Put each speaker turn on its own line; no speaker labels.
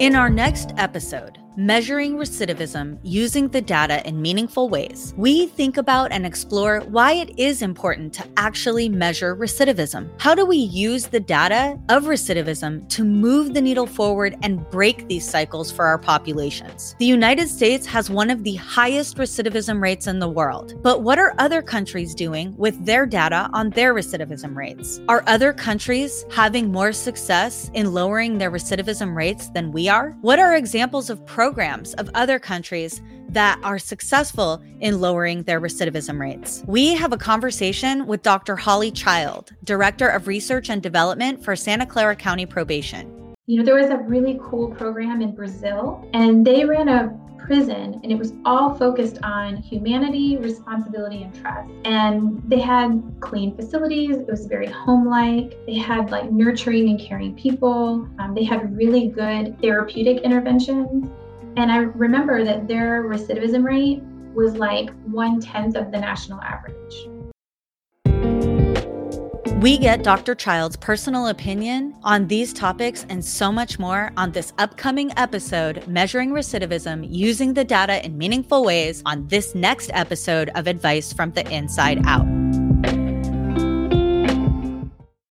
In our next episode, measuring recidivism using the data in meaningful ways, we think about and explore why it is important to actually measure recidivism. How do we use the data of recidivism to move the needle forward and break these cycles for our populations? The United States has one of the highest recidivism rates in the world, but what are other countries doing with their data on their recidivism rates? Are other countries having more success in lowering their recidivism rates than we are? What are examples of programs? Programs of other countries that are successful in lowering their recidivism rates. We have a conversation with Dr. Holly Child, Director of Research and Development for Santa Clara County Probation.
You know, there was a really cool program in Brazil, and they ran a prison and it was all focused on humanity, responsibility, and trust. And they had clean facilities, it was very home like. They had like nurturing and caring people, um, they had really good therapeutic interventions. And I remember that their recidivism rate was like one tenth of the national average.
We get Dr. Child's personal opinion on these topics and so much more on this upcoming episode, Measuring Recidivism Using the Data in Meaningful Ways, on this next episode of Advice from the Inside Out.